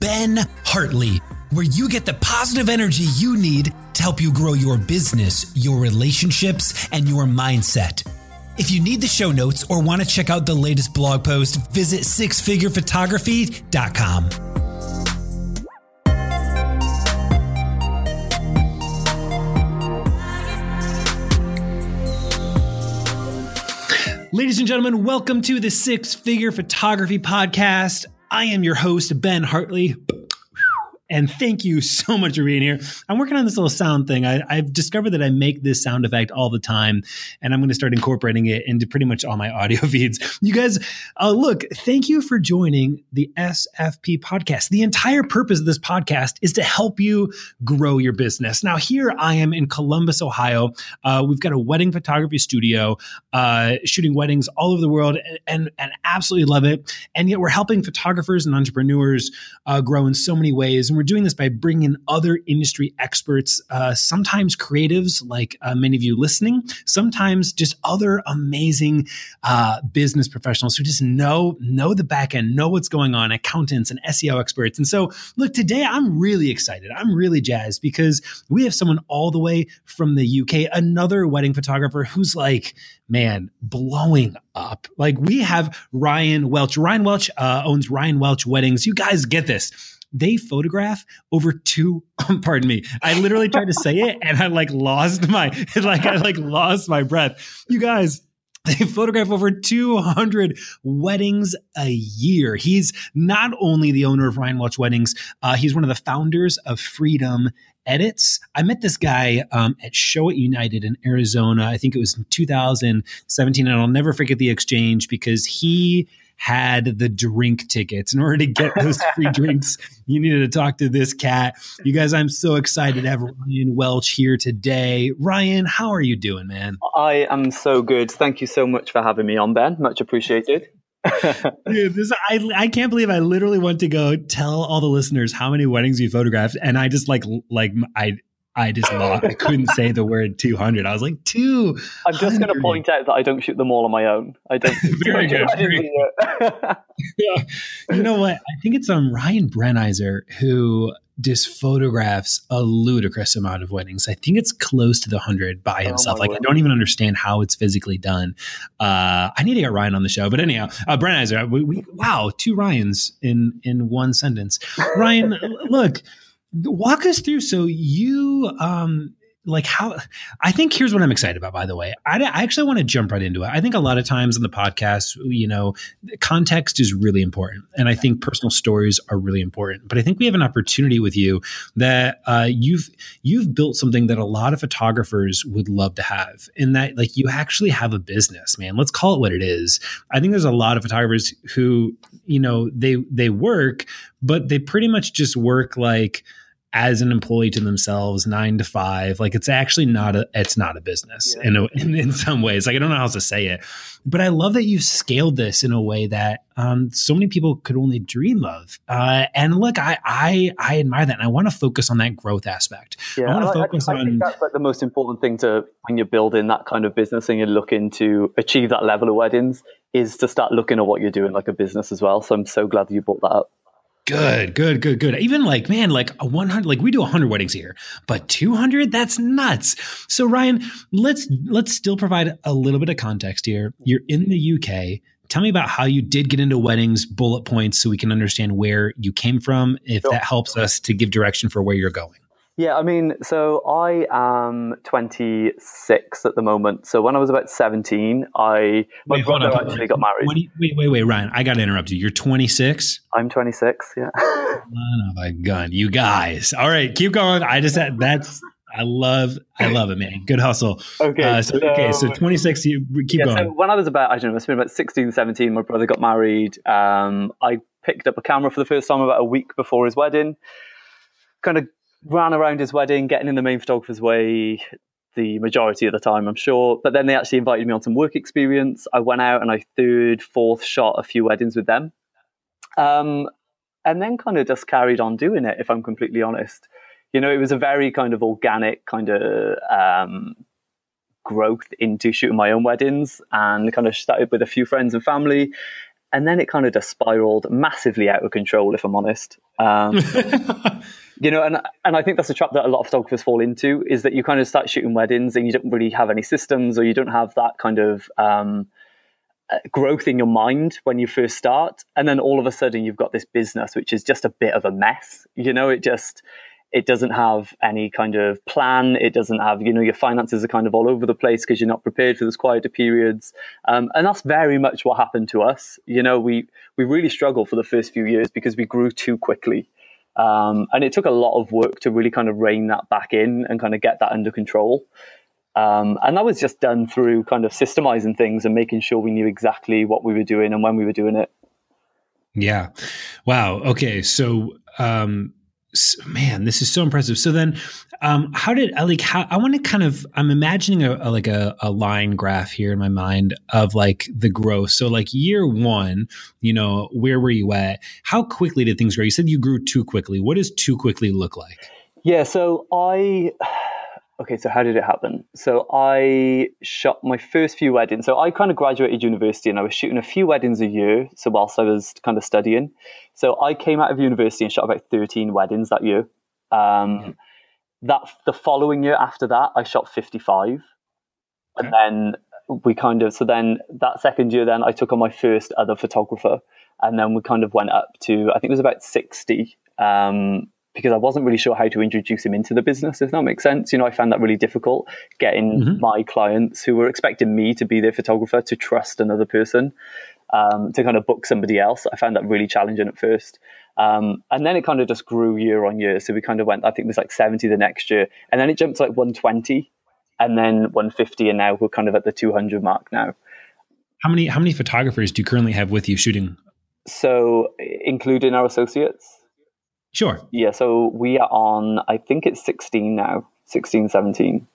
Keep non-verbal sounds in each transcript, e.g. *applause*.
Ben Hartley, where you get the positive energy you need to help you grow your business, your relationships, and your mindset. If you need the show notes or want to check out the latest blog post, visit sixfigurephotography.com. Ladies and gentlemen, welcome to the Six Figure Photography Podcast. I am your host, Ben Hartley. And thank you so much for being here. I'm working on this little sound thing. I, have discovered that I make this sound effect all the time, and I'm going to start incorporating it into pretty much all my *laughs* audio feeds. You guys, uh, look, thank you for joining the SFP podcast. The entire purpose of this podcast is to help you grow your business. Now, here I am in Columbus, Ohio. Uh, we've got a wedding photography studio, uh, shooting weddings all over the world, and, and, and absolutely love it. And yet, we're helping photographers and entrepreneurs uh, grow in so many ways. And we're doing this by bringing in other industry experts, uh, sometimes creatives like uh, many of you listening, sometimes just other amazing uh, business professionals who just know know the back end, know what's going on, accountants and SEO experts. And so, look, today I'm really excited. I'm really jazzed because we have someone all the way from the UK, another wedding photographer who's like, man, blowing up. Like we have Ryan Welch. Ryan Welch uh, owns Ryan Welch Weddings. You guys get this they photograph over two *laughs* pardon me i literally tried to say it and i like lost my *laughs* like i like lost my breath you guys *laughs* they photograph over 200 weddings a year. He's not only the owner of Ryan Welch Weddings, uh, he's one of the founders of Freedom Edits. I met this guy um, at Showit United in Arizona. I think it was in 2017, and I'll never forget the exchange because he had the drink tickets. In order to get those *laughs* free drinks, you needed to talk to this cat. You guys, I'm so excited to have Ryan Welch here today. Ryan, how are you doing, man? I am so good. Thank you so much for having me on, Ben. Much appreciated. *laughs* Dude, this, I, I can't believe I literally went to go tell all the listeners how many weddings you photographed, and I just like like I I just lost. I couldn't say the word 200. I was like, two. I'm just going to point out that I don't shoot them all on my own. I don't. *laughs* very good. *laughs* Very yeah. *laughs* You know what? I think it's um, Ryan Brenizer who just photographs a ludicrous amount of weddings. I think it's close to the 100 by oh, himself. Oh like, word. I don't even understand how it's physically done. Uh, I need to get Ryan on the show. But anyhow, uh, Brenizer, we, we, wow, two Ryans in, in one sentence. Ryan, look walk us through so you um like how i think here's what i'm excited about by the way. I, I, actually want to jump right into it. I think a lot of times in the podcast you know context is really important and i think personal stories are really important. But i think we have an opportunity with you that uh, you've you've built something that a lot of photographers would love to have in that like you actually have a business man. Let's call it what it is. I think there's a lot of photographers who you know they they work but they pretty much just work like as an employee to themselves nine to five like it's actually not a it's not a business yeah. in, a, *laughs* in, in some ways. Like i don't know how else to say it. But i love that you've scaled this in a way that um, so many people could only dream of. Uh, and look i i i admire that and i want to focus on that growth aspect. Yeah, i want to focus I, I on think that's like the most important thing to when you're building that kind of business and you're looking to achieve that level of weddings is to start looking at what you're doing like a business as well. So i'm so glad that you brought that up Good, good, good, good. Even like, man, like a 100, like we do 100 weddings here, but 200, that's nuts. So Ryan, let's let's still provide a little bit of context here. You're in the UK. Tell me about how you did get into weddings, bullet points, so we can understand where you came from, if that helps us to give direction for where you're going. Yeah, I mean, so I am 26 at the moment. So when I was about 17, I my wait, brother actually got married. wait, wait, wait, Ryan, I got to interrupt you. You're 26. I'm 26. Yeah. *laughs* Son of a gun, you guys. All right, keep going. I just had that's. I love, I love it, man. Good hustle. Okay. Uh, so, so, okay. So 26, you keep yeah, going. So when I was about, I don't know, it's been about 16, 17, my brother got married. Um, I picked up a camera for the first time about a week before his wedding. Kind of ran around his wedding, getting in the main photographer's way the majority of the time, I'm sure. But then they actually invited me on some work experience. I went out and I third, fourth shot a few weddings with them. Um, and then kind of just carried on doing it, if I'm completely honest. You know, it was a very kind of organic kind of um, growth into shooting my own weddings and kind of started with a few friends and family. And then it kind of just spiraled massively out of control, if I'm honest. Um, *laughs* *laughs* you know, and and I think that's a trap that a lot of photographers fall into is that you kind of start shooting weddings and you don't really have any systems or you don't have that kind of um, uh, growth in your mind when you first start, and then all of a sudden you've got this business which is just a bit of a mess. You know, it just it doesn't have any kind of plan. It doesn't have, you know, your finances are kind of all over the place because you're not prepared for those quieter periods. Um, and that's very much what happened to us. You know, we, we really struggled for the first few years because we grew too quickly. Um, and it took a lot of work to really kind of rein that back in and kind of get that under control. Um, and that was just done through kind of systemizing things and making sure we knew exactly what we were doing and when we were doing it. Yeah. Wow. Okay. So, um, man, this is so impressive. So then, um, how did like how I want to kind of I'm imagining a, a like a, a, line graph here in my mind of like the growth. So like year one, you know, where were you at? How quickly did things grow? You said you grew too quickly. What does too quickly look like? Yeah, so I okay, so how did it happen? So I shot my first few weddings. So I kind of graduated university and I was shooting a few weddings a year. So whilst I was kind of studying, so I came out of university and shot about 13 weddings that year. Um, mm-hmm. That the following year after that, I shot 55. Okay. And then we kind of, so then that second year, then I took on my first other photographer. And then we kind of went up to, I think it was about 60. Um, because I wasn't really sure how to introduce him into the business, if that makes sense. You know, I found that really difficult getting mm-hmm. my clients who were expecting me to be their photographer to trust another person um, to kind of book somebody else. I found that really challenging at first. Um, and then it kind of just grew year on year. So we kind of went, I think it was like 70 the next year. And then it jumped to like 120 and then 150. And now we're kind of at the 200 mark now. How many, how many photographers do you currently have with you shooting? So including our associates? Sure. Yeah, so we are on, I think it's 16 now, 16, 17.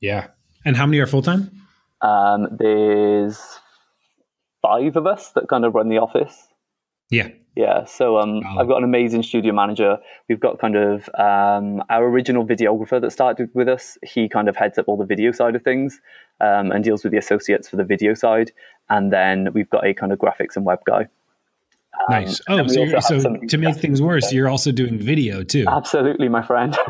Yeah. And how many are full time? Um, there's five of us that kind of run the office. Yeah. Yeah. So um. I've got an amazing studio manager. We've got kind of um, our original videographer that started with us. He kind of heads up all the video side of things um, and deals with the associates for the video side. And then we've got a kind of graphics and web guy. Um, nice. Oh, so, so to make things worse, you're also doing video too. Absolutely, my friend. *laughs* *laughs*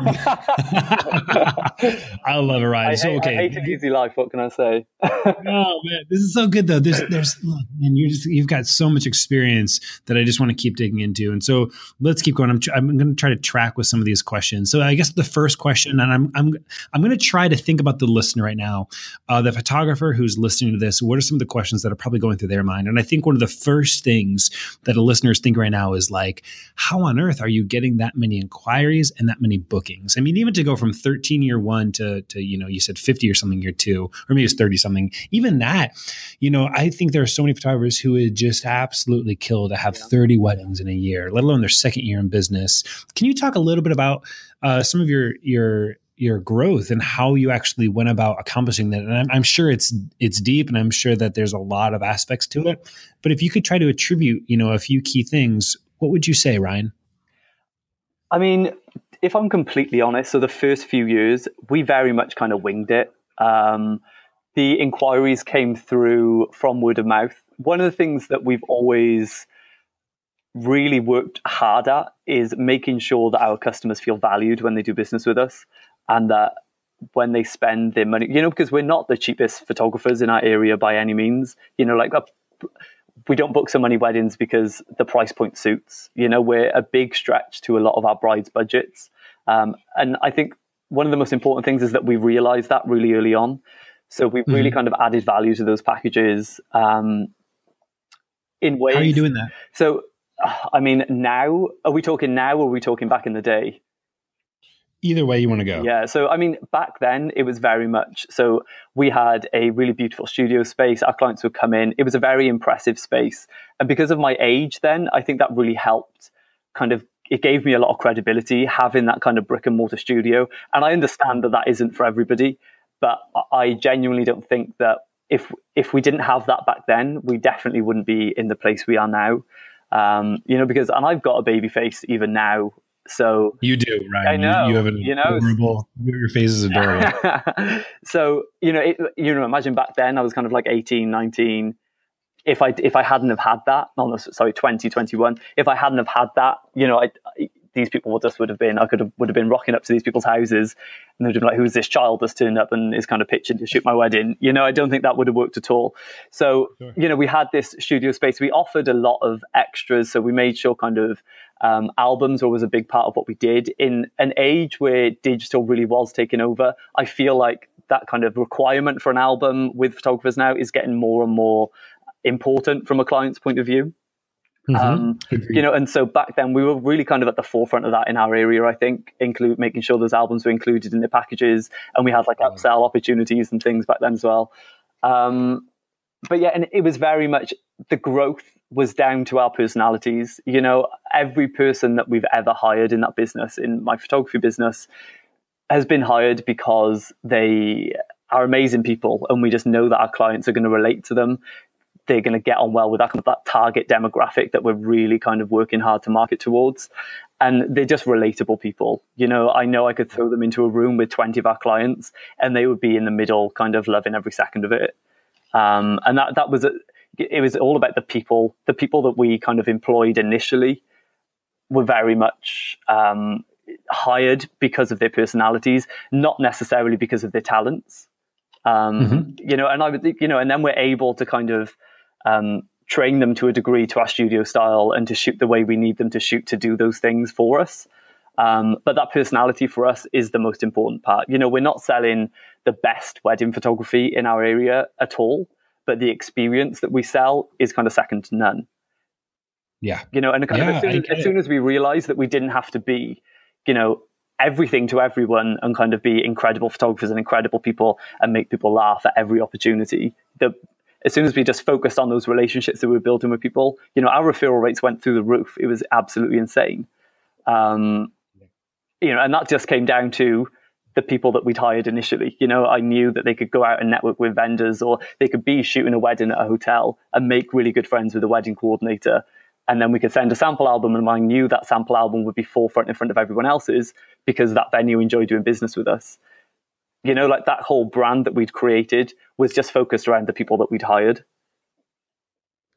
I love it, Ryan. I, so okay, I hate an easy life. What can I say? *laughs* oh man, this is so good though. There's, there's, look, and you just you've got so much experience that I just want to keep digging into. And so let's keep going. I'm, I'm going to try to track with some of these questions. So I guess the first question, and I'm I'm I'm going to try to think about the listener right now, uh, the photographer who's listening to this. What are some of the questions that are probably going through their mind? And I think one of the first things that a listeners think right now is like, how on earth are you getting that many inquiries and that many bookings? I mean, even to go from 13 year one to, to you know, you said 50 or something year two, or maybe it's 30 something, even that, you know, I think there are so many photographers who would just absolutely kill to have 30 weddings in a year, let alone their second year in business. Can you talk a little bit about uh, some of your, your, your growth and how you actually went about accomplishing that. And I'm, I'm, sure it's it's deep, and I'm sure that there's a lot of aspects to it. But if you could try to attribute, you know, a few key things, what would you say, Ryan? I mean, if I'm completely honest, so the first few years we very much kind of winged it. Um, the inquiries came through from word of mouth. One of the things that we've always really worked hard at is making sure that our customers feel valued when they do business with us and that when they spend their money, you know, because we're not the cheapest photographers in our area by any means, you know, like a, we don't book so many weddings because the price point suits, you know, we're a big stretch to a lot of our brides' budgets. Um, and I think one of the most important things is that we realize that really early on. So we've mm-hmm. really kind of added value to those packages um, in ways. How are you doing that? So, I mean, now, are we talking now or are we talking back in the day? Either way you want to go. Yeah. So, I mean, back then it was very much so we had a really beautiful studio space. Our clients would come in. It was a very impressive space. And because of my age then, I think that really helped kind of it gave me a lot of credibility having that kind of brick and mortar studio. And I understand that that isn't for everybody, but I genuinely don't think that if if we didn't have that back then, we definitely wouldn't be in the place we are now. Um, you know, because and I've got a baby face even now. So you do, right? I know. You, you have an you know, adorable. Your face is adorable. *laughs* so you know, it, you know, imagine back then I was kind of like 18, 19 if I if I hadn't have had that, no, no sorry, 2021, if I hadn't have had that, you know, I, these people would just would have been, I could have would have been rocking up to these people's houses, and they'd be like, "Who's this child that's turned up and is kind of pitching to shoot my wedding?" You know, I don't think that would have worked at all. So, sure. you know, we had this studio space. We offered a lot of extras, so we made sure kind of um, albums were was a big part of what we did in an age where digital really was taking over. I feel like that kind of requirement for an album with photographers now is getting more and more important from a client's point of view. Mm-hmm. Um, you know, and so back then we were really kind of at the forefront of that in our area. I think, include making sure those albums were included in the packages, and we had like mm. upsell opportunities and things back then as well. Um, but yeah, and it was very much the growth was down to our personalities. You know, every person that we've ever hired in that business, in my photography business, has been hired because they are amazing people, and we just know that our clients are going to relate to them they're going to get on well with that kind of that target demographic that we're really kind of working hard to market towards. And they're just relatable people. You know, I know I could throw them into a room with 20 of our clients and they would be in the middle, kind of loving every second of it. Um, and that, that was, a, it was all about the people, the people that we kind of employed initially were very much, um, hired because of their personalities, not necessarily because of their talents. Um, mm-hmm. You know, and I would, you know, and then we're able to kind of um, train them to a degree to our studio style and to shoot the way we need them to shoot to do those things for us. Um, but that personality for us is the most important part. You know, we're not selling the best wedding photography in our area at all, but the experience that we sell is kind of second to none. Yeah. You know, and kind yeah, of as, soon, as, soon as we realized that we didn't have to be, you know, everything to everyone and kind of be incredible photographers and incredible people and make people laugh at every opportunity, the as soon as we just focused on those relationships that we were building with people, you know, our referral rates went through the roof. It was absolutely insane. Um, you know, and that just came down to the people that we'd hired initially. You know, I knew that they could go out and network with vendors or they could be shooting a wedding at a hotel and make really good friends with the wedding coordinator. And then we could send a sample album, and I knew that sample album would be forefront in front of everyone else's because that venue enjoyed doing business with us you know, like that whole brand that we'd created was just focused around the people that we'd hired.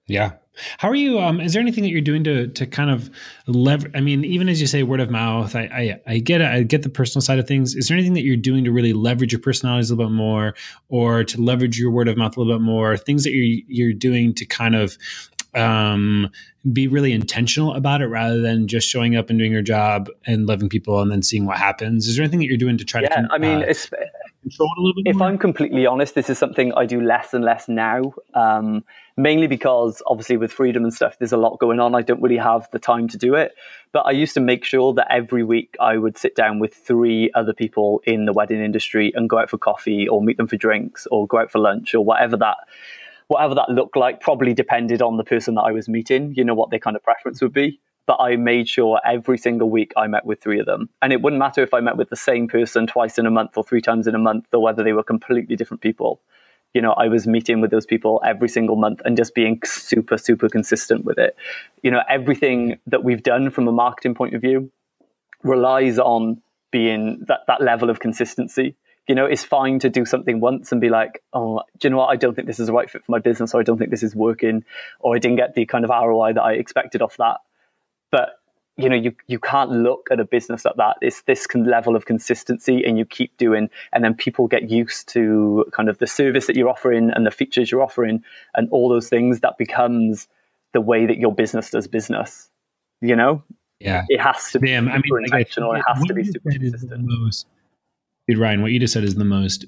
Yeah. How are you? Um, is there anything that you're doing to to kind of leverage? I mean, even as you say word of mouth, I, I, I get it. I get the personal side of things. Is there anything that you're doing to really leverage your personalities a little bit more, or to leverage your word of mouth a little bit more? Things that you're you're doing to kind of um, be really intentional about it rather than just showing up and doing your job and loving people and then seeing what happens. Is there anything that you're doing to try yeah, to? I mean, uh, control it a little bit. If more? I'm completely honest, this is something I do less and less now. Um, mainly because obviously with freedom and stuff, there's a lot going on. I don't really have the time to do it. But I used to make sure that every week I would sit down with three other people in the wedding industry and go out for coffee or meet them for drinks or go out for lunch or whatever that whatever that looked like probably depended on the person that I was meeting, you know, what their kind of preference would be. But I made sure every single week I met with three of them. And it wouldn't matter if I met with the same person twice in a month or three times in a month or whether they were completely different people. You know, I was meeting with those people every single month and just being super, super consistent with it. You know, everything that we've done from a marketing point of view relies on being that, that level of consistency you know, it's fine to do something once and be like, oh, do you know what? I don't think this is the right fit for my business, or I don't think this is working, or I didn't get the kind of ROI that I expected off that. but you know you you can't look at a business like that. It's this level of consistency and you keep doing and then people get used to kind of the service that you're offering and the features you're offering and all those things that becomes the way that your business does business you know? Yeah. It has to Damn, be I mean, like, intentional. It has to be super said is the consistent. most- dude ryan what you just said is the most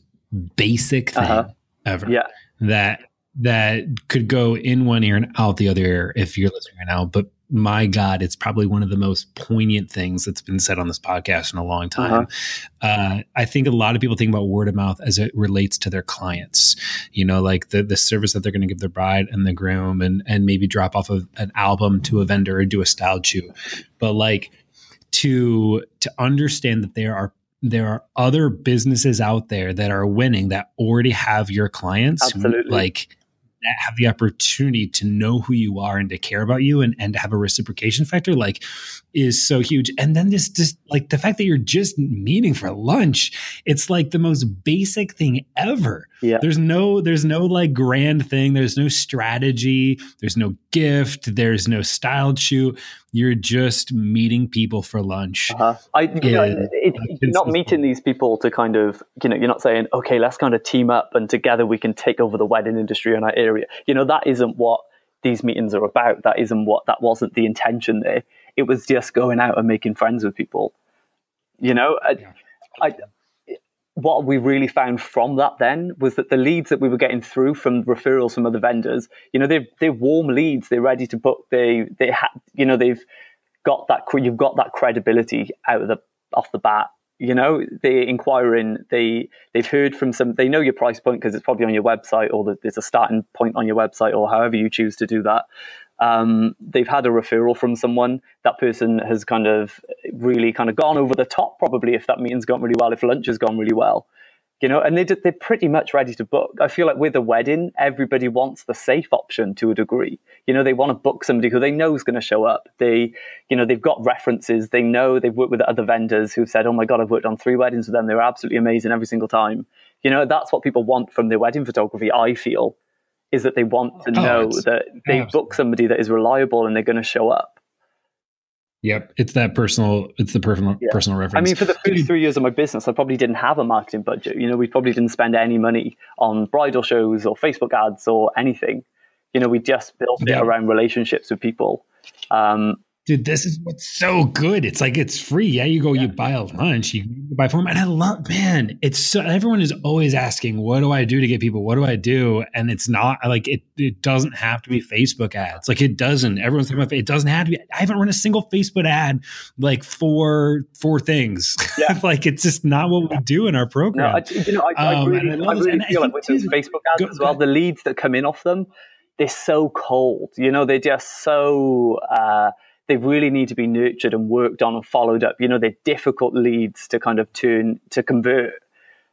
basic thing Uh-huh. ever yeah. that that could go in one ear and out the other ear if you're listening right now. But my god it's probably one of the most poignant things that's been said on this podcast in a long time. Uh, i think a lot of people think about word of mouth as it relates to their clients you know like the the service that they're going to give the bride and the groom and and maybe drop off of an album to a vendor or do a style shoot but like to to understand that there are there are other businesses out there that are winning that already have your clients who, Absolutely. like that have the opportunity to know who you are and to care about you and, and to have a reciprocation factor like is so huge and then this just like the fact that you're just meeting for lunch it's like the most basic thing ever Yeah. there's no there's no like grand thing there's no strategy there's no gift there's no styled shoot you're just meeting people for lunch Uh-huh. I, you know, it, you're not meeting these people to kind of, you know, you're not saying, okay, let's kind of team up and together we can take over the wedding industry in our area. You know, that isn't what these meetings are about. That isn't what, that wasn't the intention there. It was just going out and making friends with people. You know, I, Yeah. I, what we really found from that then was that the leads that we were getting through from referrals from other vendors, you know, they're they're warm leads. They're ready to book. They they ha- you know they've got that you've got that credibility out of the off the bat. You know, they're inquiring. They they've heard from some. They know your price point because it's probably on your website or that there's a starting point on your website or however you choose to do that. Um, they've had a referral from someone. That person has kind of really kind of gone over the top. Probably if that meeting's gone really well, if lunch has gone really well, you know, and they they're pretty much ready to book. I feel like with a wedding, everybody wants the safe option to a degree. You know, they want to book somebody who they know is going to show up. They, you know, they've got references. They know they've worked with other vendors who've said, "Oh my god, I've worked on three weddings with them. They were absolutely amazing every single time." You know, that's what people want from their wedding photography. I feel is that they want to Oh, know that they absolutely. book somebody that is reliable and they're going to show up. yep it's that personal it's the personal Yeah. personal reference I mean, for the first three years of my business, I probably didn't have a marketing budget. You know, we probably didn't spend any money on bridal shows or Facebook ads or anything. You know, we just built it around relationships with people. Um, dude this is what's so good. It's like it's free. Yeah you go you buy a lunch you buy form, and i love man it's so everyone is always asking what do i do to get people? What do i do? And it's not like it it doesn't have to be facebook ads. Like it doesn't. Everyone's talking about it doesn't have to be i haven't run a single facebook ad like for for things. Yeah. *laughs* like it's just not what we do in our no, program. I, you know, I, I Um, really, I I really And I feel like with those Facebook ads go- as well, the leads that come in off them, they're so cold. You know, they're just so. Uh, they really need to be nurtured and worked on and followed up. You know, they're difficult leads to kind of turn to convert.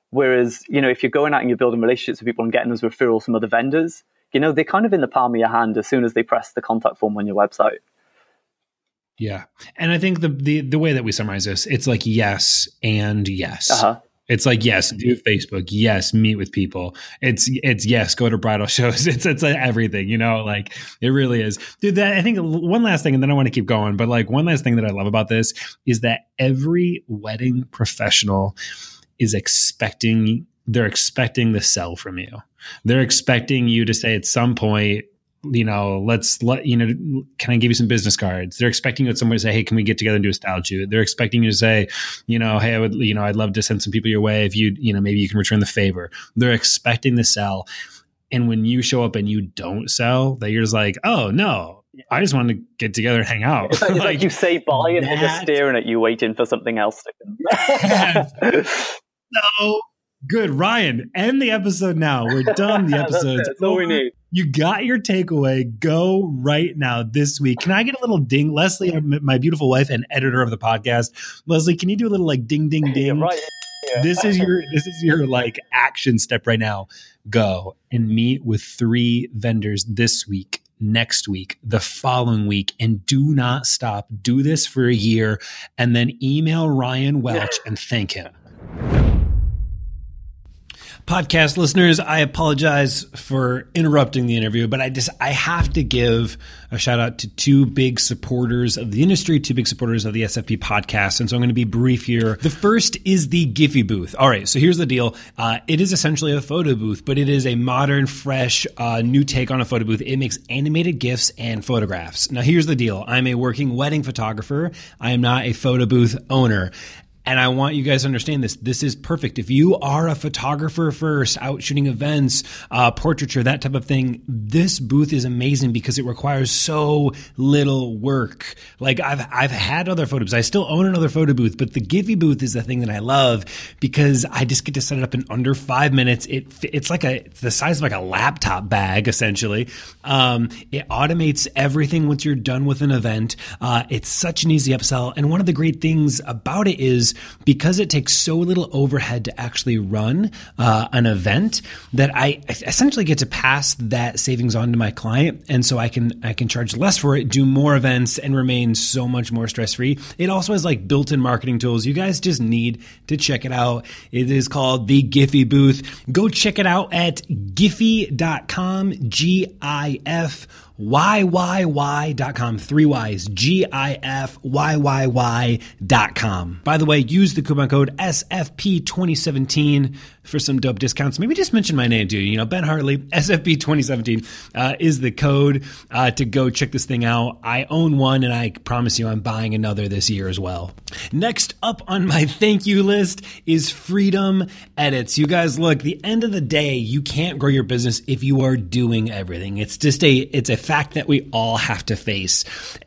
Whereas, you know, if you're going out and you're building relationships with people and getting those referrals from other vendors, you know, they're kind of in the palm of your hand as soon as they press the contact form on your website. yeah and i think the the the way that we summarize this it's like yes and yes Uh-huh. It's like yes, mm-hmm. do Facebook. Yes, meet with people. It's it's yes, go to bridal *laughs* shows. It's it's uh, everything, you know. Like it really is, dude. That I think one last thing, and then I want to keep going. But like one last thing that I love about this is that every wedding professional is expecting they're expecting the sell from you. They're expecting you to say at some point, you know, let's let you know, can I give you some business cards? They're expecting you at some to say, hey, can we get together and do a style shoot? They're expecting you to say, you know, hey, I would, you know, I'd love to send some people your way if you, you know, maybe you can return the favor. They're expecting to sell. And when you show up and you don't sell, that you're just like, oh no, I just wanted to get together and hang out. *laughs* It's like, it's like you say bye and they're just staring at you, waiting for something else to come. *laughs* so good. Ryan, end the episode now. We're done. The *laughs* That's it. That's all we need. You got your takeaway. Go right now this week. Can I get a little ding? Leslie, my beautiful wife and editor of the podcast. Leslie, can you do a little like ding, ding, ding? Yeah, right. Yeah. This is your this is your like action step right now. Go and meet with three vendors this week, next week, the following week, and do not stop. Do this for a year and then email Ryan Welch *laughs* and thank him. Podcast listeners, I apologize for interrupting the interview, but I just I have to give a shout out to two big supporters of the industry, two big supporters of the SFP podcast, and so I'm going to be brief here. The first is the Gifyyy booth. All right, so here's the deal. Uh, it is essentially a photo booth, but it is a modern, fresh, uh, new take on a photo booth. It makes animated gifs and photographs. Now, here's the deal. I'm a working wedding photographer. I am not a photo booth owner. And I want you guys to understand this. This is perfect. If you are a photographer first, out shooting events, uh, portraiture, that type of thing, this booth is amazing because it requires so little work. Like I've I've had other photo booths. I still own another photo booth, but the Gifyyy booth is the thing that I love because I just get to set it up in under five minutes. It it's like a it's the size of like a laptop bag essentially. Um, it automates everything once you're done with an event. Uh, it's such an easy upsell, and one of the great things about it is because it takes so little overhead to actually run uh, an event that I essentially get to pass that savings on to my client, and so I can I can charge less for it, do more events, and remain so much more stress free. It also has like built-in marketing tools. You guys just need to check it out. It is called the Gifyyy Booth. Go check it out at gifyyy.com. G I F YYY.com, three Y's, G I F Y Y Y.com. By the way, use the coupon code SFP2017 for some dope discounts. Maybe just mention my name, dude. You know, Ben Hartley, SFB 2017 uh, is the code uh, to go check this thing out. I own one, and I promise you, I'm buying another this year as well. Next up on my thank you list is Freedom Edits. You guys, look, the end of the day, you can't grow your business if you are doing everything. It's just a it's a fact that we all have to face,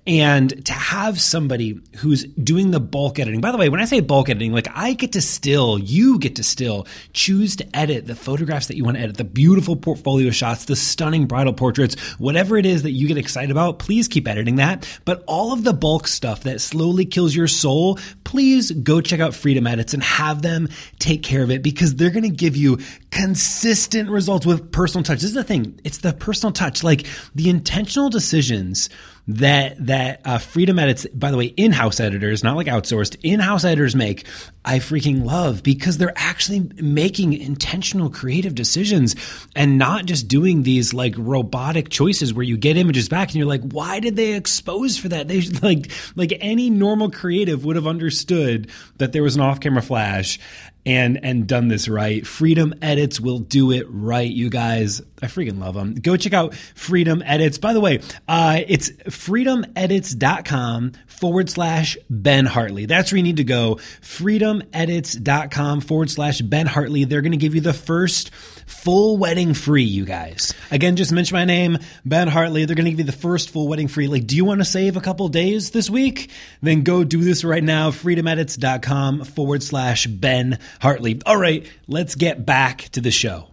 and to have somebody who's doing the bulk editing. By the way, when I say bulk editing, like I get to still, you get to still choose to edit the photographs that you want to edit, the beautiful portfolio shots, the stunning bridal portraits, whatever it is that you get excited about, please keep editing that. But all of the bulk stuff that slowly kills your soul, please go check out Freedom Edits and have them take care of it because they're going to give you consistent results with personal touch. This is the thing. It's the personal touch, like the intentional decisions that that uh, Freedom Edits, by the way, in-house editors, not like outsourced, in-house editors make. I freaking love because they're actually making intentional creative decisions and not just doing these like robotic choices where you get images back and you're like, why did they expose for that? *laughs* They like like any normal creative would have understood that there was an off-camera flash and and done this right. Freedom Edits will do it right, you guys. I freaking love them. Go check out Freedom Edits. By the way, uh, it's freedomedits.com forward slash Ben Hartley. That's where you need to go. Freedomedits.com forward slash Ben Hartley. They're going to give you the first full wedding free, you guys. Again, just mention my name, Ben Hartley. They're going to give you the first full wedding free. Like, do you want to save a couple days this week? Then go do this right now. Freedomedits.com forward slash Ben Hartley. All right, let's get back to the show.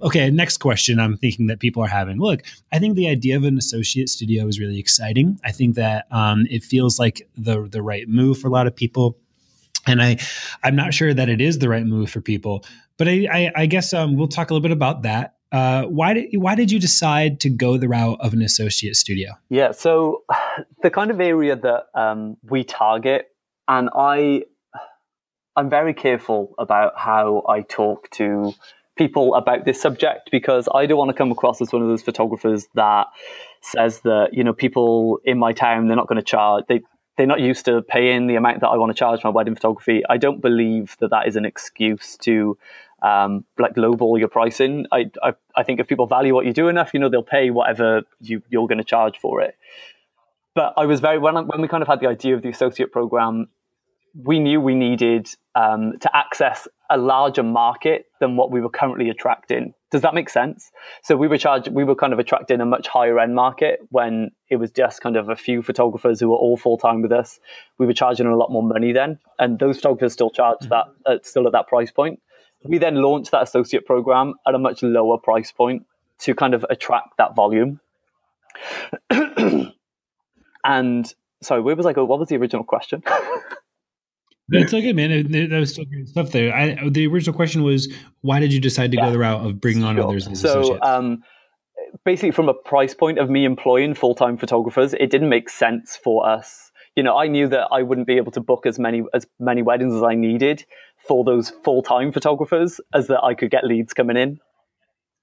Okay, next question I'm thinking that people are having. Look, I think the idea of an associate studio is really exciting. I think that um, it feels like the the right move for a lot of people. And I, I'm not sure that it is the right move for people, but I, I, I guess um, we'll talk a little bit about that. Uh, why did why did you decide to go the route of an associate studio? Yeah, so *sighs* the kind of area that um, we target, and I, I'm very careful about how I talk to people about this subject because I don't want to come across as one of those photographers that says that you know people in my town they're not going to charge they they're not used to paying the amount that I want to charge my wedding photography. I don't believe that that is an excuse to um, like lowball your pricing. I, I, I think if people value what you do enough, you know they'll pay whatever you you're going to charge for it. But I was very when I, when we kind of had the idea of the associate program, we knew we needed um, to access a larger market than what we were currently attracting. Does that make sense? So we were charged, we were kind of attracting a much higher end market when it was just kind of a few photographers who were all full time with us. We were charging a lot more money then, and those photographers still charge mm-hmm. that, uh, still at that price point. We then launched that associate program at a much lower price point to kind of attract that volume. *clears throat* and sorry, where was I go? What was the original question? *laughs* That's okay, man. That was still great stuff there. I, the original question was, why did you decide to yeah. go the route of bringing on sure. others as so? Um, basically, from a price point of me employing full time photographers, it didn't make sense for us. You know, I knew that I wouldn't be able to book as many as many weddings as I needed for those full time photographers as that I could get leads coming in.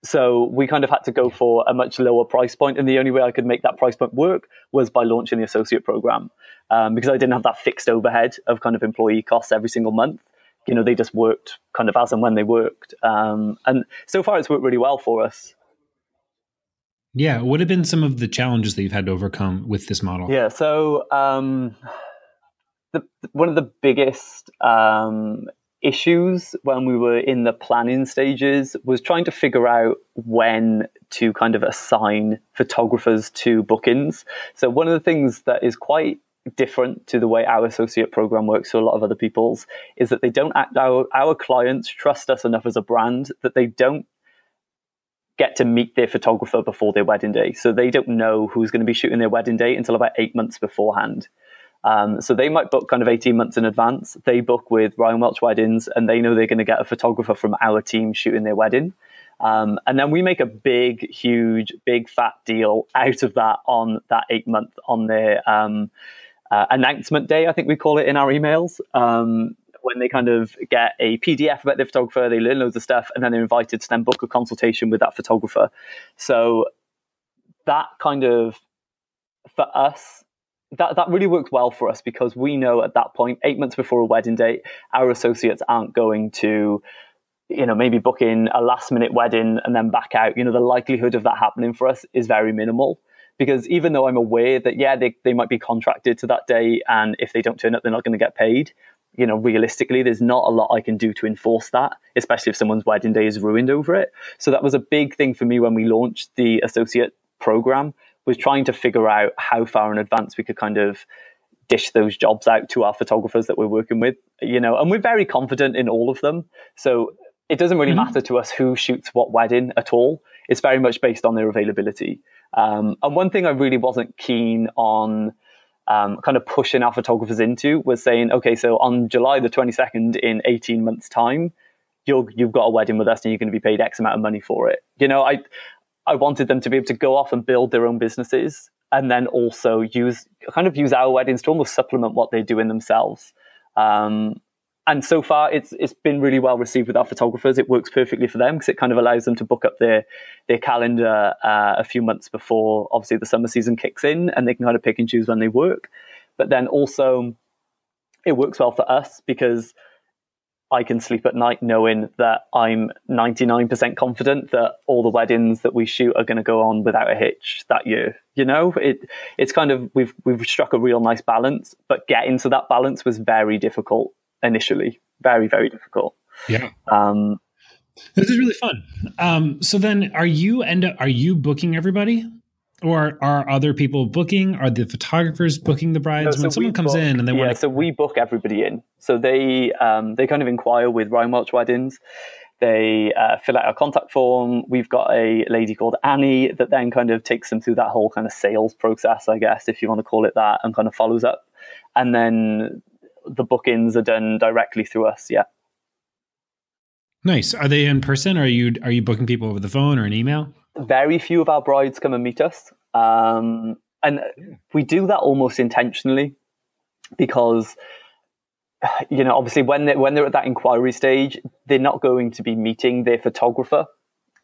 So we kind of had to go for a much lower price point, and the only way I could make that price point work was by launching the associate program um, because I didn't have that fixed overhead of kind of employee costs every single month. You know, they just worked kind of as and when they worked, um, and so far it's worked really well for us. Yeah, what have been some of the challenges that you've had to overcome with this model? Yeah, so um, the, one of the biggest um, issues when we were in the planning stages was trying to figure out when to kind of assign photographers to bookings. So one of the things that is quite different to the way our associate program works to a lot of other people's is that they don't act our our clients trust us enough as a brand that they don't get to meet their photographer before their wedding day. So they don't know who's going to be shooting their wedding day until about eight months beforehand. Um, so they might book kind of 18 months in advance. They book with Ryan Welch Weddings and they know they're going to get a photographer from our team shooting their wedding. Um, and then we make a big, huge, big fat deal out of that on that eight month on their um, uh, announcement day, I think we call it in our emails. Um, when they kind of get a PDF about the photographer, they learn loads of stuff, and then they're invited to then book a consultation with that photographer. So that kind of, for us, that that really worked well for us because we know at that point, eight months before a wedding date, our associates aren't going to, you know, maybe book in a last minute wedding and then back out. You know, the likelihood of that happening for us is very minimal. Because even though I'm aware that yeah, they, they might be contracted to that day and if they don't turn up they're not going to get paid, you know, realistically, there's not a lot I can do to enforce that, especially if someone's wedding day is ruined over it. So that was a big thing for me when we launched the associate program was trying to figure out how far in advance we could kind of dish those jobs out to our photographers that we're working with, you know, and we're very confident in all of them. So it doesn't really mm-hmm. matter to us who shoots what wedding at all. It's very much based on their availability. Um, and one thing I really wasn't keen on um, kind of pushing our photographers into was saying, okay, so on July the 22nd in 18 months' time, you have got a wedding with us and you're going to be paid X amount of money for it. You know, I, I wanted them to be able to go off and build their own businesses and then also use kind of use our weddings to almost supplement what they're doing themselves. Um, and so far, it's it's been really well received with our photographers. It works perfectly for them because it kind of allows them to book up their their calendar uh, a few months before, obviously, the summer season kicks in, and they can kind of pick and choose when they work. But then also, it works well for us because I can sleep at night knowing that I'm 99% confident that all the weddings that we shoot are going to go on without a hitch that year. You know, it it's kind of we've we've struck a real nice balance, but getting to that balance was very difficult initially, very very difficult. Yeah. Um, this is really fun. Um, so then, are you end up are you booking everybody? Or are other people booking? Are the photographers booking the brides no, so when someone comes book, in and they yeah, want? To... So we book everybody in. So they um, they kind of inquire with Ryan Welch Weddings. They uh, fill out a contact form. We've got a lady called Annie that then kind of takes them through that whole kind of sales process, I guess, if you want to call it that, and kind of follows up. And then the bookings are done directly through us. Yeah. Nice. Are they in person? Or are you are you booking people over the phone or an email? Very few of our brides come and meet us. Um, and we do that almost intentionally because, you know, obviously when they when they're at that inquiry stage, they're not going to be meeting their photographer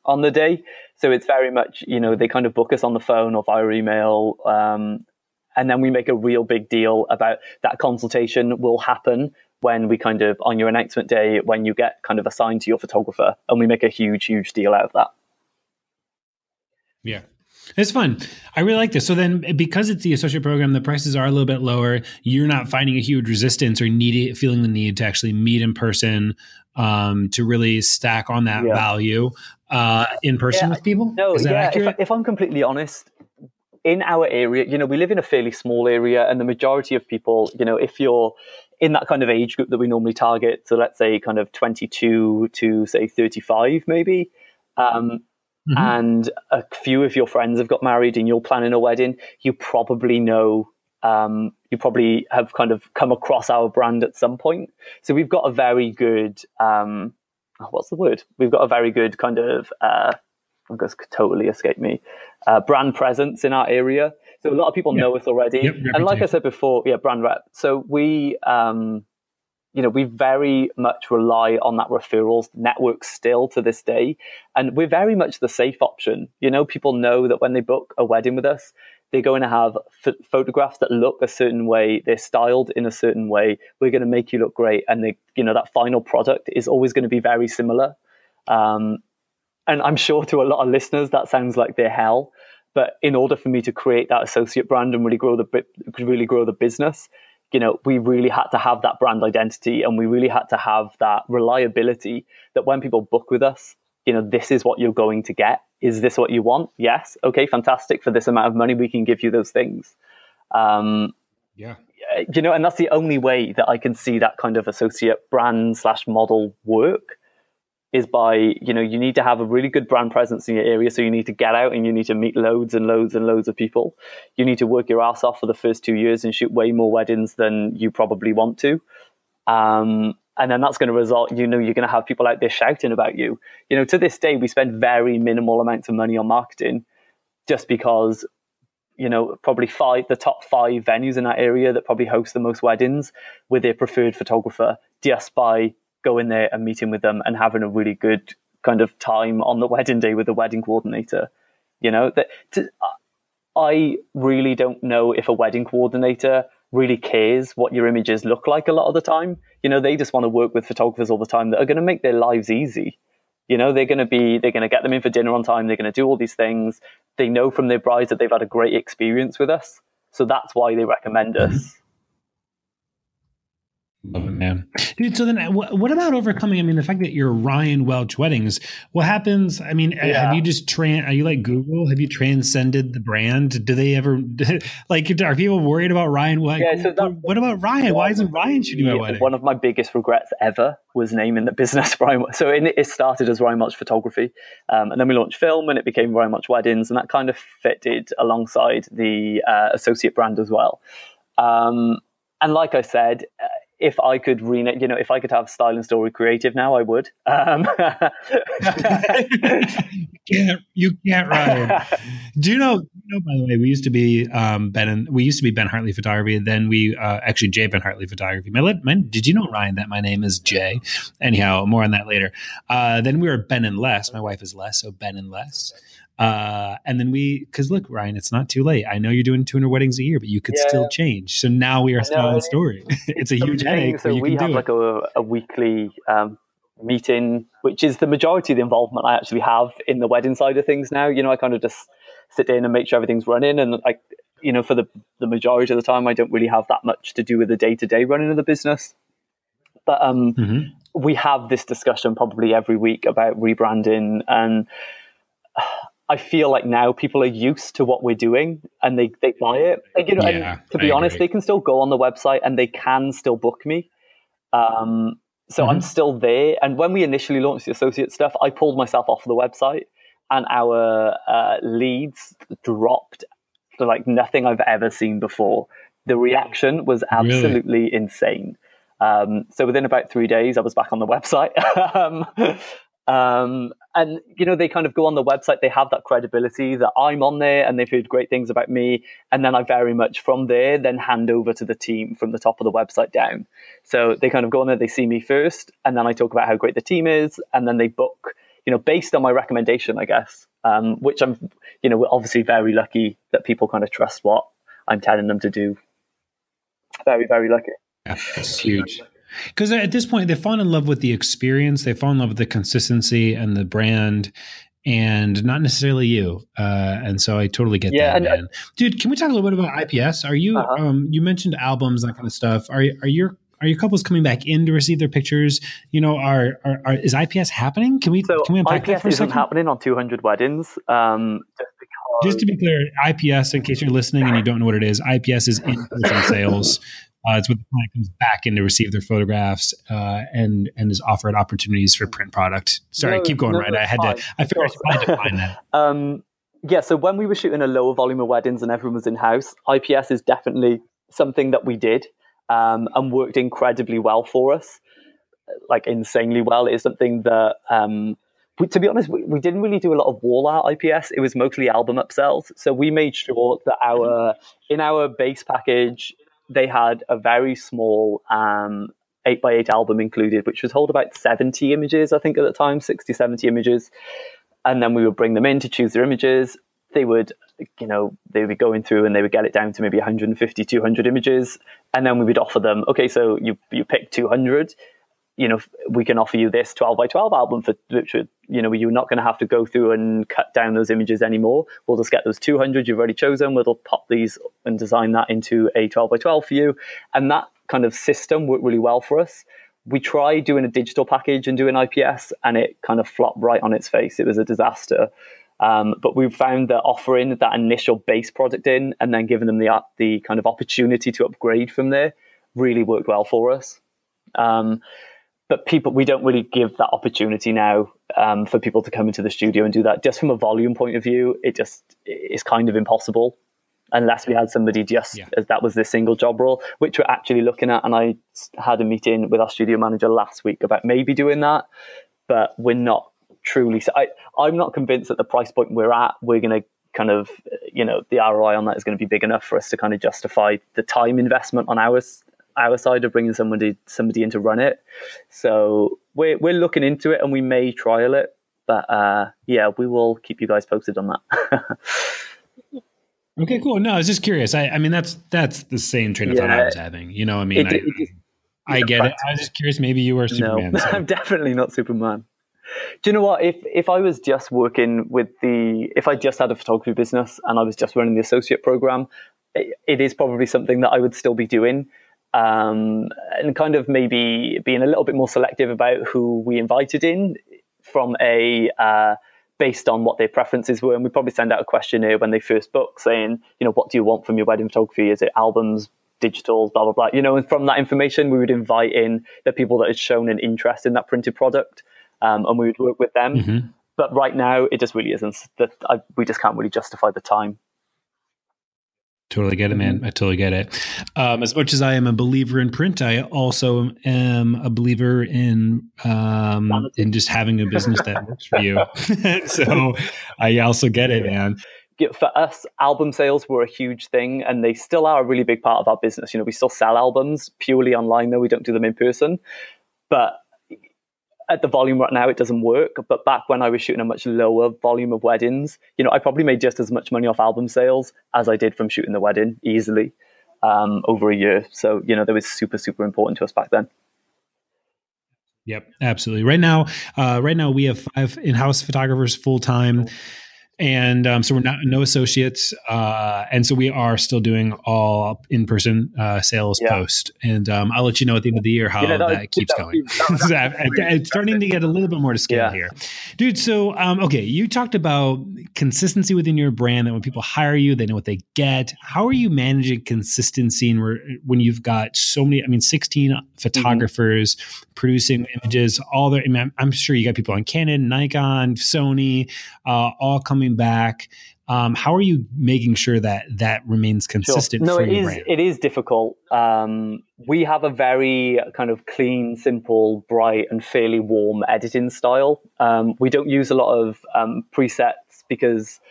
on the day. So it's very much, you know, they kind of book us on the phone or via email. Um, and then we make a real big deal about that consultation will happen when we kind of on your announcement day when you get kind of assigned to your photographer and we make a huge huge deal out of that yeah. It's fun. I really like this. So then, because it's the associate program, the prices are a little bit lower. You're not finding a huge resistance or needing feeling the need to actually meet in person um, to really stack on that yeah. value uh, in person yeah. with people. No, yeah. If, if, I'm completely honest, in our area, you know, we live in a fairly small area, and the majority of people, you know, if you're in that kind of age group that we normally target, so let's say kind of 22 to say 35, maybe. Um, mm-hmm. and a few of your friends have got married and you're planning a wedding, you probably know um, you probably have kind of come across our brand at some point. So we've got a very good, um, oh, what's the word? We've got a very good kind of, uh, I guess totally escaped me, uh, brand presence in our area. So a lot of people know us already. Yep, and like I said before, yeah, brand rep. So we, um, you know, we very much rely on that referrals network still to this day. And we're very much the safe option. You know, people know that when they book a wedding with us, they're going to have f- photographs that look a certain way. They're styled in a certain way. We're going to make you look great. And they, you know, that final product is always going to be very similar. Um, and I'm sure to a lot of listeners, that sounds like their hell. But in order for me to create that associate brand and really grow the really grow the business, you know, we really had to have that brand identity and we really had to have that reliability that when people book with us, you know, this is what you're going to get. Is this what you want? Yes. Okay, fantastic. For this amount of money, we can give you those things. Um, yeah. You know, and that's the only way that I can see that kind of associate brand slash model work is by you know you need to have a really good brand presence in your area. So you need to get out and you need to meet loads and loads and loads of people. You need to work your ass off for the first two years and shoot way more weddings than you probably want to. Um, and then that's going to result you know you're going to have people out there shouting about you. You know to this day we spend very minimal amounts of money on marketing just because you know probably five the top five venues in that area that probably host the most weddings with their preferred photographer just by going there and meeting with them and having a really good kind of time on the *laughs* wedding day with the wedding coordinator. You know, that to, I really don't know if a wedding coordinator really cares what your images look like a lot of the time. You know, they just want to work with photographers all the time that are going to make their lives easy. You know, they're going to be, they're going to get them in for dinner on time. They're going to do all these things. They know from their brides that they've had a great experience with us. So that's why they recommend us. Love it, man. Dude, so then uh, what about overcoming? I mean, the fact that you're Ryan Welch Weddings, what happens? I mean, uh, yeah. have you just, tran- are you like Google? Have you transcended the brand? Do they ever, *laughs* like, are people worried about Ryan? Like, yeah, so that, what about Ryan? Why isn't Ryan shooting my wedding? One of my biggest regrets ever was naming the business *laughs* Ryan. So it started as Ryan Welch Photography. Um, and then we launched film and it became Ryan Welch Weddings. And that kind of fitted alongside the uh, associate brand as well. Um, and like I said, uh, if I could rename, you know, if I could have Style and Story Creative now, I would. Um, *laughs* you can't, you can't, Ryan. Do you know? You know, by the way, we used to be um, Ben and we used to be Ben Hartley Photography. And then we uh, actually Jay Ben Hartley Photography. My, my, did you know Ryan that my name is Jay? Anyhow, more on that later. Uh, then we were Ben and Les. My wife is Les, so Ben and Les. Uh, and then we, because look, Ryan, it's not too late. I know you're doing 200 weddings a year, but you could yeah. still change. So now we are still story. *laughs* it's a huge headache. So we have like a, a, weekly um, meeting, which is the majority of the involvement I actually have in the wedding side of things now. You know, I kind of just sit in and make sure everything's running. And I, you know, for the, the majority of the time, I don't really have that much to do with the day to day running of the business. But um, mm-hmm. we have this discussion probably every week about rebranding and I feel like now people are used to what we're doing and they, they buy it. And, you know, yeah, to be I honest, agree. they can still go on the website and they can still book me. Um, so mm-hmm. I'm still there. And when we initially launched the associate stuff, I pulled myself off the website and our uh, leads dropped to like nothing I've ever seen before. The reaction was absolutely really? insane. Um, so within about three days, I was back on the website. *laughs* um, um, and you know, they kind of go on the website. They have that credibility that I'm on there, and they've heard great things about me. And then I very much from there then hand over to the team from the top of the website down. So they kind of go on there, they see me first, and then I talk about how great the team is, and then they book. You know, based on my recommendation, I guess, um, which I'm, you know, we're obviously very lucky that people kind of trust what I'm telling them to do. Very, very lucky. Yeah, it's huge. Because at this point, they fall in love with the experience, they fall in love with the consistency and the brand, and not necessarily you. Uh, and so I totally get yeah, that, man. Dude, can we talk a little bit about IPS? Are you? Uh-huh. Um, you mentioned albums, that kind of stuff. Are are your are your couples coming back in to receive their pictures? You know, are, are, are is IPS happening? Can we so can we unpack IPS that for a second? happening on 200 weddings. Um, just, just to be clear, IPS, in case you're listening and you don't know what it is, IPS is in person sales. Uh, it's when the client comes back in to receive their photographs uh, and and is offered opportunities for print product. Sorry, no, keep going. No, right, I had fine. to. I figured I had to find that. *laughs* um, yeah, so when we were shooting a lower volume of weddings and everyone was in house, IPS is definitely something that we did um, and worked incredibly well for us, like insanely well. It is something that. Um, we, to be honest, we, we, didn't really do a lot of wall art IPS. It was mostly album upsells. So we made sure that our in our base package they had a very small um, eight by eight album included, which was hold about 70 images, I think at the time, 60, 70 images. And then we would bring them in to choose their images. They would, you know, they would be going through and they would get it down to maybe 150, 200 images. And then we would offer them, okay, so you, you pick 200 you know, we can offer you this 12 by 12 album for which you know, you're not going to have to go through and cut down those images anymore. We'll just get those 200 you've already chosen. We'll pop these and design that into a 12 by 12 for you. And that kind of system worked really well for us. We tried doing a digital package and doing IPS, and it kind of flopped right on its face. It was a disaster. Um, but we found that offering that initial base product in and then giving them the the kind of opportunity to upgrade from there really worked well for us. Um, but people we don't really give that opportunity now um, for people to come into the studio and do that. Just from a volume point of view it just is kind of impossible unless we had somebody just yeah. as that was the single job role which we're actually looking at. And i had a meeting with our studio manager last week about maybe doing that but we're not truly I, i'm not convinced that the price point we're at we're going to kind of you know the roi on that is going to be big enough for us to kind of justify the time investment on ours our side of bringing somebody somebody in to run it. So we're we're looking into it, and we may trial it. But uh, yeah, we will keep you guys posted on that. *laughs* okay, cool. No, I was just curious. I, I mean, that's that's the same train of yeah. thought I was having. You know, I mean, it, I, it, I get it. I was just curious. Maybe you were Superman. No, *laughs* so. I'm definitely not Superman. Do you know what? If if I was just working with the, if I just had a photography business and I was just running the associate program, it, it is probably something that I would still be doing um, and kind of maybe being a little bit more selective about who we invited in from a uh, based on what their preferences were. And we probably send out a questionnaire when they first book saying, you know, what do you want from your wedding photography? Is it albums, digitals, blah, blah, blah. You know, and from that information, we would invite in the people that had shown an interest in that printed product um, and we would work with them. Mm-hmm. But right now, it just really isn't. That we just can't really justify the time. Totally get it, man. Mm-hmm. I totally get it. Um, as much as I am a believer in print, I also am a believer in um, in just having a business that works for you. *laughs* so I also get it, man. For us, album sales were a huge thing, and they still are a really big part of our business. You know, we still sell albums purely online, though we don't do them in person. But at the volume right now, it doesn't work. But back when I was shooting a much lower volume of weddings, you know, I probably made just as much money off album sales as I did from shooting the wedding easily um, over a year. So, you know, that was super, super important to us back then. Yep, absolutely. Right now, uh, right now we have five in-house photographers full time and um, so we're not no associates, uh, and so we are still doing all in person uh, sales yeah. post. And um, I'll let you know at the end of the year how yeah, no, that keeps that *laughs* going. it's starting to get a little bit more to scale yeah. here, dude. So um, okay, you talked about consistency within your brand. That when people hire you, they know what they get. How are you managing consistency and when you've got so many? I mean, sixteen photographers mm-hmm. producing images. All their, I mean, I'm sure you got people on Canon, Nikon, Sony, uh, all coming coming back. Um, how are you making sure that that remains consistent? Sure. No, it is. Brand? It is difficult. Um, we have a very kind of clean, simple, bright, and fairly warm editing style. Um, we don't use a lot of um, presets because,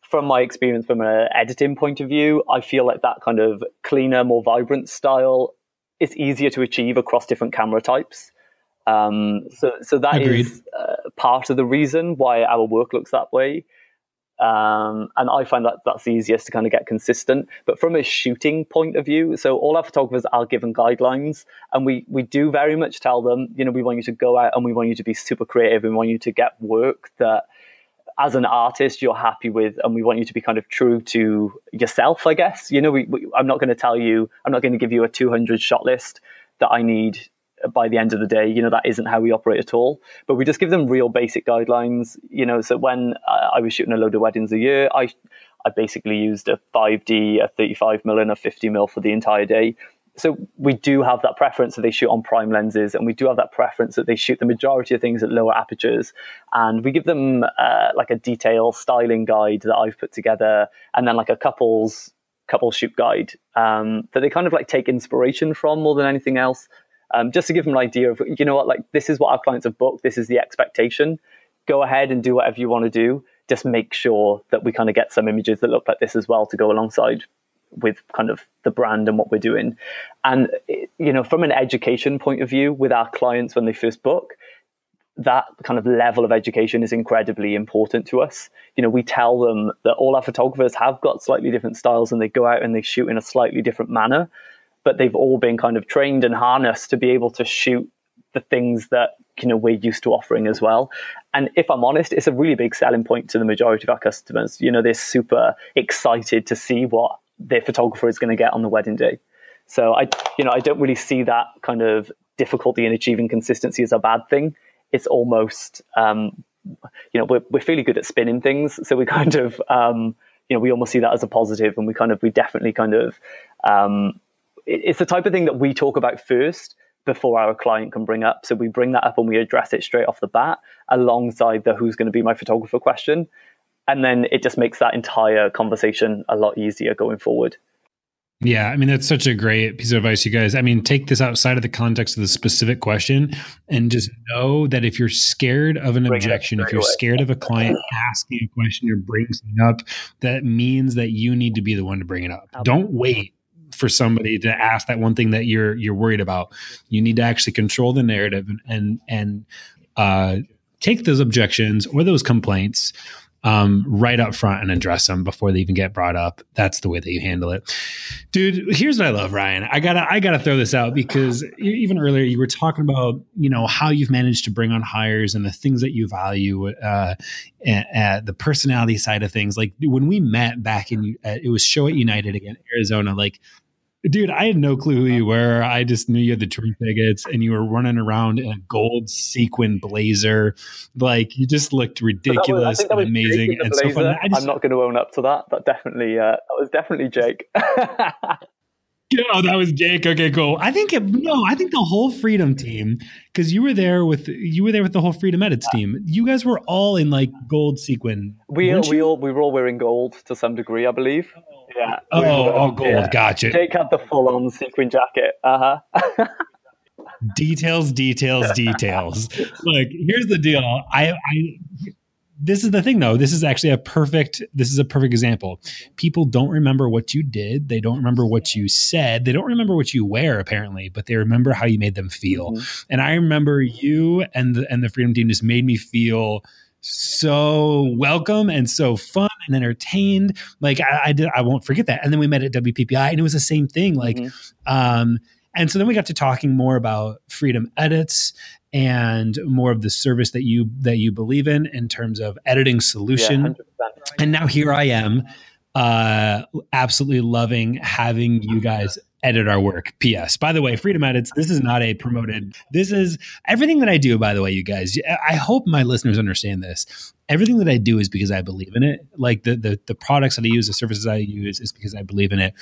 from my experience, from an editing point of view, I feel like that kind of cleaner, more vibrant style is easier to achieve across different camera types. Um, so, so that Agreed. is uh, part of the reason why our work looks that way. Um, and I find that that's the easiest to kind of get consistent. But from a shooting point of view, so all our photographers are given guidelines, and we we do very much tell them, you know, we want you to go out and we want you to be super creative. We want you to get work that, as an artist, you're happy with, and we want you to be kind of true to yourself. I guess you know, we, we I'm not going to tell you, I'm not going to give you a 200 shot list that I need by the end of the day. You know, that isn't how we operate at all. But we just give them real basic guidelines. You know, so when I was shooting a load of weddings a year, I I basically used a 5D, a 35 mil, and a 50 mil for the entire day. So we do have that preference that they shoot on prime lenses, and we do have that preference that they shoot the majority of things at lower apertures. And we give them uh, like a detail styling guide that I've put together, and then like a couples couple shoot guide um, that they kind of like take inspiration from more than anything else um, just to give them an idea of you know what like this is what our clients have booked this is the expectation go ahead and do whatever you want to do just make sure that we kind of get some images that look like this as well to go alongside with kind of the brand and what we're doing. And you know, from an education point of view, with our clients when they first book, that kind of level of education is incredibly important to us. You know, we tell them that all our photographers have got slightly different styles and they go out and they shoot in a slightly different manner, but they've all been kind of trained and harnessed to be able to shoot the things that you know we're used to offering as well. And if I'm honest, it's a really big selling point to the majority of our customers. You know, they're super excited to see what their photographer is going to get on the wedding day. So I, you know, I don't really see that kind of difficulty in achieving consistency as a bad thing it's almost um, you know we're we're fairly good at spinning things, so we *laughs* kind of um, you know we almost see that as a positive, and we kind of we definitely kind of um, it's the type of thing that we talk about first before our client can bring up. So we bring that up and we address it straight off the bat alongside the who's going to be my photographer question. And then it just makes that entire conversation a lot easier going forward. Yeah, I mean that's such a great piece of advice, you guys. I mean, take this outside of the context of the specific question, and just know that if you're scared of an Bring objection, if you're away. scared of a client asking a question or bringing something up, that means that you need to be the one to bring it up. Don't wait for somebody to ask that one thing that you're you're worried about. You need to actually control the narrative and and, and uh, take those objections or those complaints um, right up front and address them before they even get brought up. That's the way that you handle it, dude. Here's what I love, Ryan. I gotta I gotta throw this out because even earlier you were talking about you know how you've managed to bring on hires and the things that you value, uh, at, the personality side of things. Like when we met back in uh, it was Showit United again, Arizona. Like Dude, I had no clue who you were. I just knew you had the tour tickets and you were running around in a gold sequin blazer. Like you just looked ridiculous was, and amazing and so fun. I am not going to own up to that, but definitely, uh, that was definitely Jake. *laughs* Oh, that was Jake. Okay, cool. I think it, no, I think the whole Freedom team because you were there with you were there with the whole Freedom Edits team. You guys were all in like gold sequin. We we all we were all wearing gold to some degree, I believe. Yeah. Oh, oh, gold. Yeah. Gotcha. Jake had the full on sequin jacket. Uh huh. *laughs* details, details, details. Look, here's the deal. I, I this is the thing though this is actually a perfect this is a perfect example people don't remember what you did they don't remember what you said they don't remember what you wear apparently but they remember how you made them feel mm-hmm. and i remember you and the and the freedom team just made me feel so welcome and so fun and entertained like i, I did i won't forget that and then we met at wppi and it was the same thing like mm-hmm. um and so then we got to talking more about freedom edits and more of the service that you that you believe in in terms of editing solution. Yeah, and now here I am, uh, absolutely loving having you guys edit our work. P.S. By the way, Freedom Edits. This is not a promoted. This is everything that I do. By the way, you guys. I hope my listeners understand this. Everything that I do is because I believe in it. Like the the, the products that I use, the services I use, is because I believe in it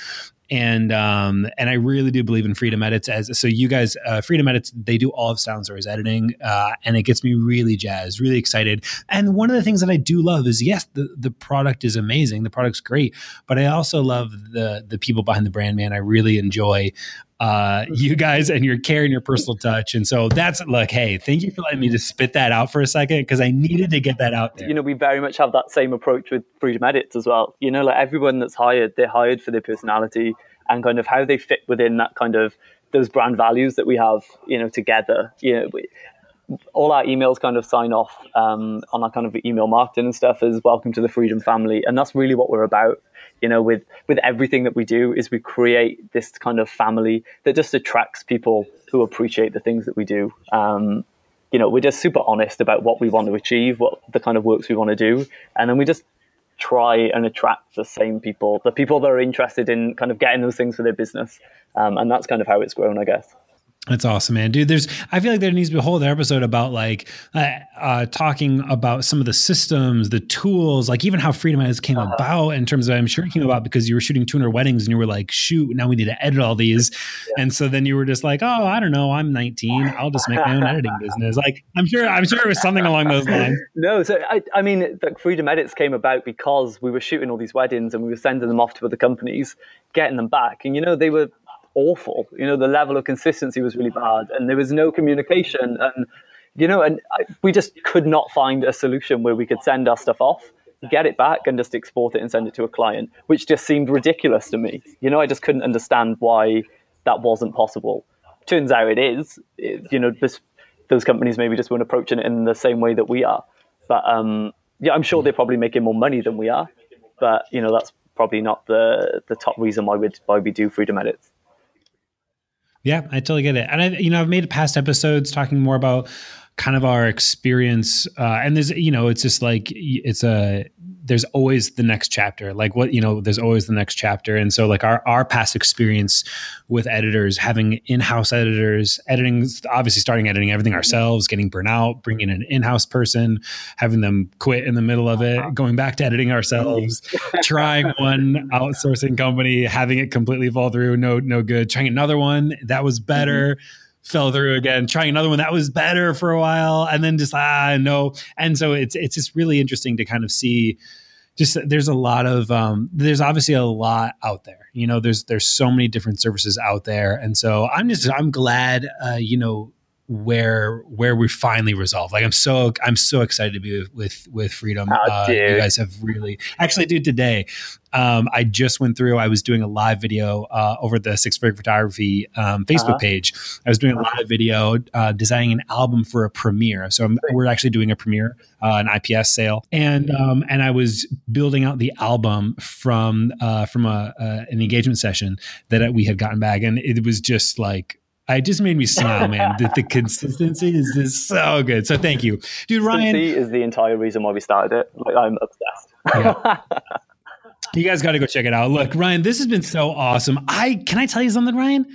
and um, and I really do believe in Freedom Edits. As so, you guys, uh, Freedom Edits, they do all of Sound Stories editing, uh, and it gets me really jazzed, really excited. And one of the things that I do love is yes, the the product is amazing, the product's great, but I also love the the people behind the brand. Man, I really enjoy uh, *laughs* you guys and your care and your personal touch. And so that's like, hey, thank you for letting me just spit that out for a second because I needed to get that out there. You know, we very much have that same approach with Freedom Edits as well. You know, like everyone that's hired, they're hired for their personality and kind of how they fit within that kind of those brand values that we have, you know, together. You know, we, all our emails kind of sign off um, on our kind of email marketing and stuff as welcome to the freedom family. And that's really what we're about. You know with with everything that we do is we create this kind of family that just attracts people who appreciate the things that we do. Um, you know we're just super honest about what we want to achieve what the kind of works we want to do. And then we just try and attract the same people the people that are interested in kind of getting those things for their business. Um, and that's kind of how it's grown i guess that's awesome, man, dude. There's, I feel like there needs to be a whole other episode about like uh, uh, talking about some of the systems, the tools, like even how Freedom Edits came uh-huh. about in terms of, I'm sure it came about because you were shooting 200 weddings and you were like, shoot, now we need to edit all these. Yeah. And so then you were just like, oh, I don't know, I'm 19, I'll just make my own editing *laughs* business. Like, I'm sure, I'm sure it was something along those lines. No, so I, I mean, the Freedom Edits came about because we were shooting all these weddings and we were sending them off to other companies, getting them back, and you know they were awful. You know, the level of consistency was really bad, and there was no communication. And you know, and I, we just could not find a solution where we could send our stuff off get it back and just export it and send it to a client, which just seemed ridiculous to me. You know, I just couldn't understand why that wasn't possible. Turns out it is. It, you know, this, those companies maybe just weren't approaching it in the same way that we are. But um, yeah, I'm sure they're probably making more money than we are. But you know, that's probably not the the top reason why we why we do freedom edits. Yeah, I totally get it. And I, you know, I've made past episodes talking more about kind of our experience uh, and there's you know it's just like it's a there's always the next chapter. Like what you know there's always the next chapter. And so like our our past experience with editors having in-house editors editing obviously starting editing everything ourselves getting burnt out bringing an in-house person having them quit in the middle of it going back to editing ourselves *laughs* trying one outsourcing company having it completely fall through no no good trying another one that was better. Mm-hmm fell through again, trying another one that was better for a while, and then just ah no. And so it's it's just really interesting to kind of see. Just there's a lot of um, there's obviously a lot out there. You know, there's there's so many different services out there, and so I'm just I'm glad uh, you know where where we finally resolve. Like I'm so I'm so excited to be with with, with Freedom. Oh, uh, you guys have really actually, dude. Today, um, I just went through. I was doing a live video uh, over the Six Figure Photography um, Facebook uh-huh. page. I was doing a live video uh, designing an album for a premiere. So I'm, we're actually doing a premiere, uh, an IPS sale, and um, and I was building out the album from uh, from a, an engagement session that we had gotten back, and it was just like it just made me smile, man. the, the, consistency is just *laughs* so good. So thank you, dude. Ryan consistency is the entire reason why we started it. Like I'm obsessed. Yeah. *laughs* you guys got to go check it out. Look, Ryan, this has been so awesome. I can I tell you something, Ryan?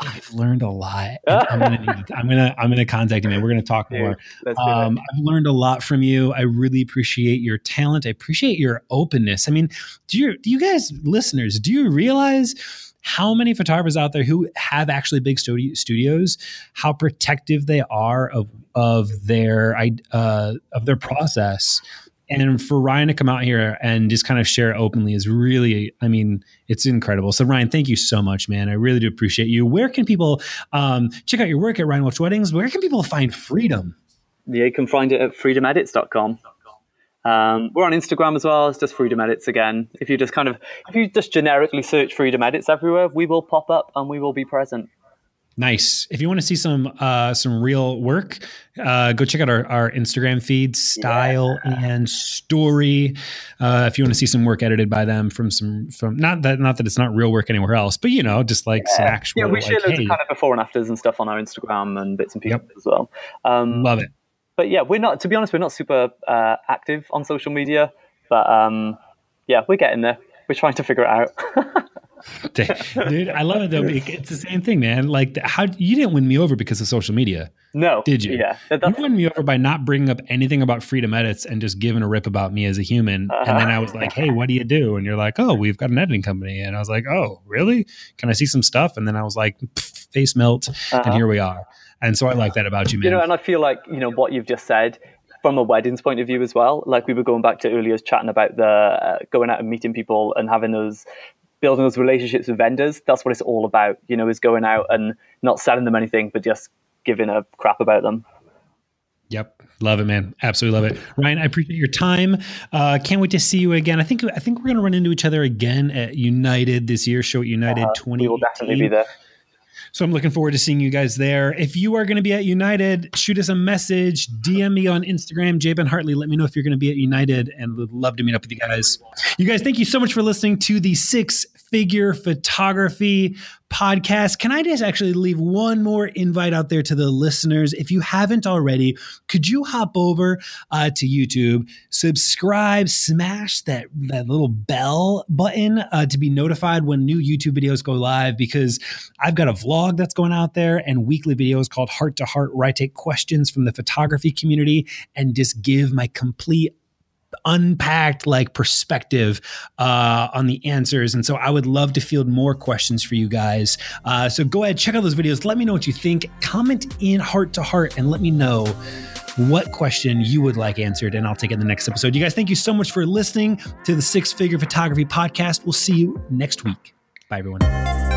I've learned a lot. I'm gonna I'm gonna I'm gonna contact you, man. We're gonna talk Dude, more. Um, I've learned a lot from you. I really appreciate your talent. I appreciate your openness. I mean, do you do you guys listeners do you realize? how many photographers out there who have actually big studios, how protective they are of of their uh, of their process. And for Ryan to come out here and just kind of share openly is really, I mean, it's incredible. So Ryan, thank you so much, man. I really do appreciate you. Where can people um, check out your work at Ryan Welch Weddings? Where can people find freedom? Yeah, you can find it at freedomedits.com. Um, we're on Instagram as well. It's just Freedom Edits again. If you just kind of, if you just generically search Freedom Edits everywhere, we will pop up and we will be present. Nice. If you want to see some uh, some real work, uh, go check out our, our Instagram feed, Style yeah. and Story. Uh, if you want to see some work edited by them from some from not that not that it's not real work anywhere else, but you know, just like yeah. some actual. Yeah, we like, share loads hey. of kind of before and afters and stuff on our Instagram and bits and pieces yep. as well. Um, Love it but yeah, we're not. To be honest, we're not super uh, active on social media. But um, yeah, we're getting there. We're trying to figure it out. *laughs* *laughs* Dude, I love it though. It's the same thing, man. Like, how you didn't win me over because of social media? No, did you? Yeah, you won me over by not bringing up anything about freedom edits and just giving a rip about me as a human. Uh-huh. And then I was like, "Hey, what do you do?" And you're like, "Oh, we've got an editing company." And I was like, "Oh, really? Can I see some stuff?" And then I was like, "Face melt," uh-huh. and here we are. And so I like that about you, man. You know, and I feel like, you know, what you've just said from a weddings point of view as well. Like we were going back to earlier chatting about the uh, going out and meeting people and having those building those relationships with vendors. That's what it's all about, you know, is going out and not selling them anything, but just giving a crap about them. Yep, love it, man. Absolutely love it, Ryan. I appreciate your time. Uh, can't wait to see you again. I think I think we're going to run into each other again at United this year. Showit United uh, twenty. We will definitely be there. So I'm looking forward to seeing you guys there. If you are going to be at United, shoot us a message, DM me on Instagram, Jay Ben Hartley. Let me know if you're going to be at United and would love to meet up with you guys. You guys, thank you so much for listening to the Six Figure Photography podcast. Can I just actually leave one more invite out there to the listeners? If you haven't already, could you hop over uh, to YouTube, subscribe, smash that, that little bell button uh, to be notified when new YouTube videos go live? Because I've got a vlog that's going out there and weekly videos called Heart to Heart, where I take questions from the photography community and just give my complete unpacked like perspective uh, on the answers. And so i would love to field more questions for you guys. Uh, so go ahead check out those videos. Let me know what you think. Comment in heart to heart and let me know what question you would like answered and i'll take it in the next episode. You guys thank you so much for listening to the six figure photography podcast. We'll see you next week. Bye everyone